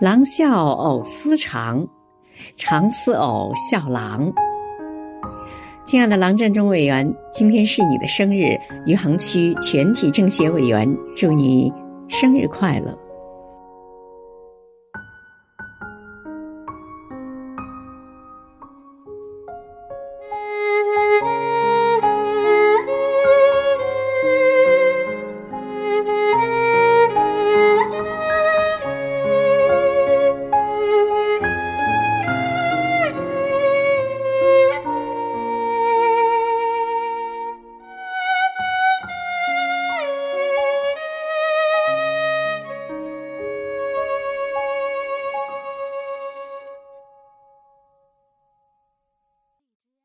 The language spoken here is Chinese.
郎笑偶丝长长丝偶笑郎。亲爱的郎振中委员今天是你的生日余杭区全体政协委员祝你生日快乐。